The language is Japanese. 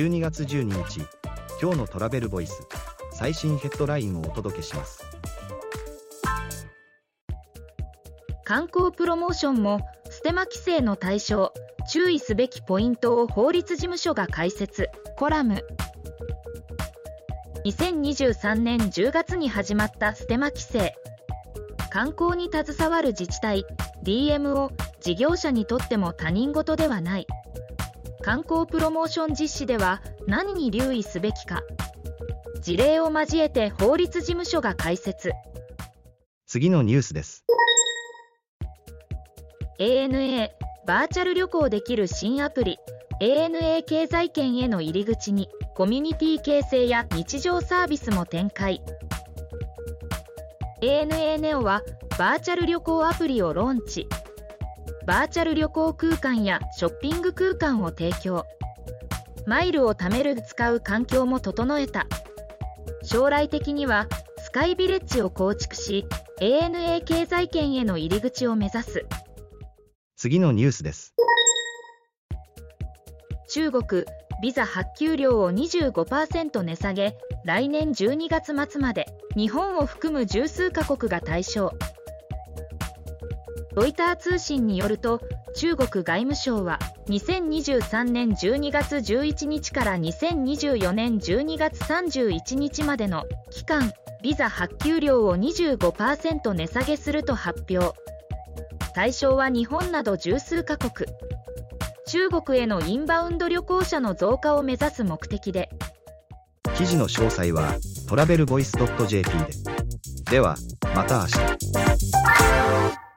12月12日今日のトラベルボイス最新ヘッドラインをお届けします。観光プロモーションもステマ規制の対象注意すべきポイントを法律事務所が解説コラム。2023年10月に始まったステマ規制。観光に携わる自治体 DMO 事業者にとっても他人事ではない。観光プロモーション実施では何に留意すべきか。事例を交えて法律事務所が解説次のニュースです。ANA バーチャル旅行できる新アプリ。ANA 経済圏への入り口にコミュニティ形成や日常サービスも展開。ANA ネオはバーチャル旅行アプリをローンチバーチャル旅行空間やショッピング空間を提供。マイルを貯める使う環境も整えた。将来的にはスカイビレッジを構築し ANA 経済圏への入り口を目指す。次のニュースです。中国ビザ発給量を25%値下げ。来年12月末まで。日本を含む十数カ国が対象ロイター通信によると中国外務省は2023年12月11日から2024年12月31日までの期間ビザ発給量を25%値下げすると発表。対象は日本など十数カ国。中国へのインバウンド旅行者の増加を目指す目的で。記事の詳細はトラベルボイス .jp で。ではまた明日。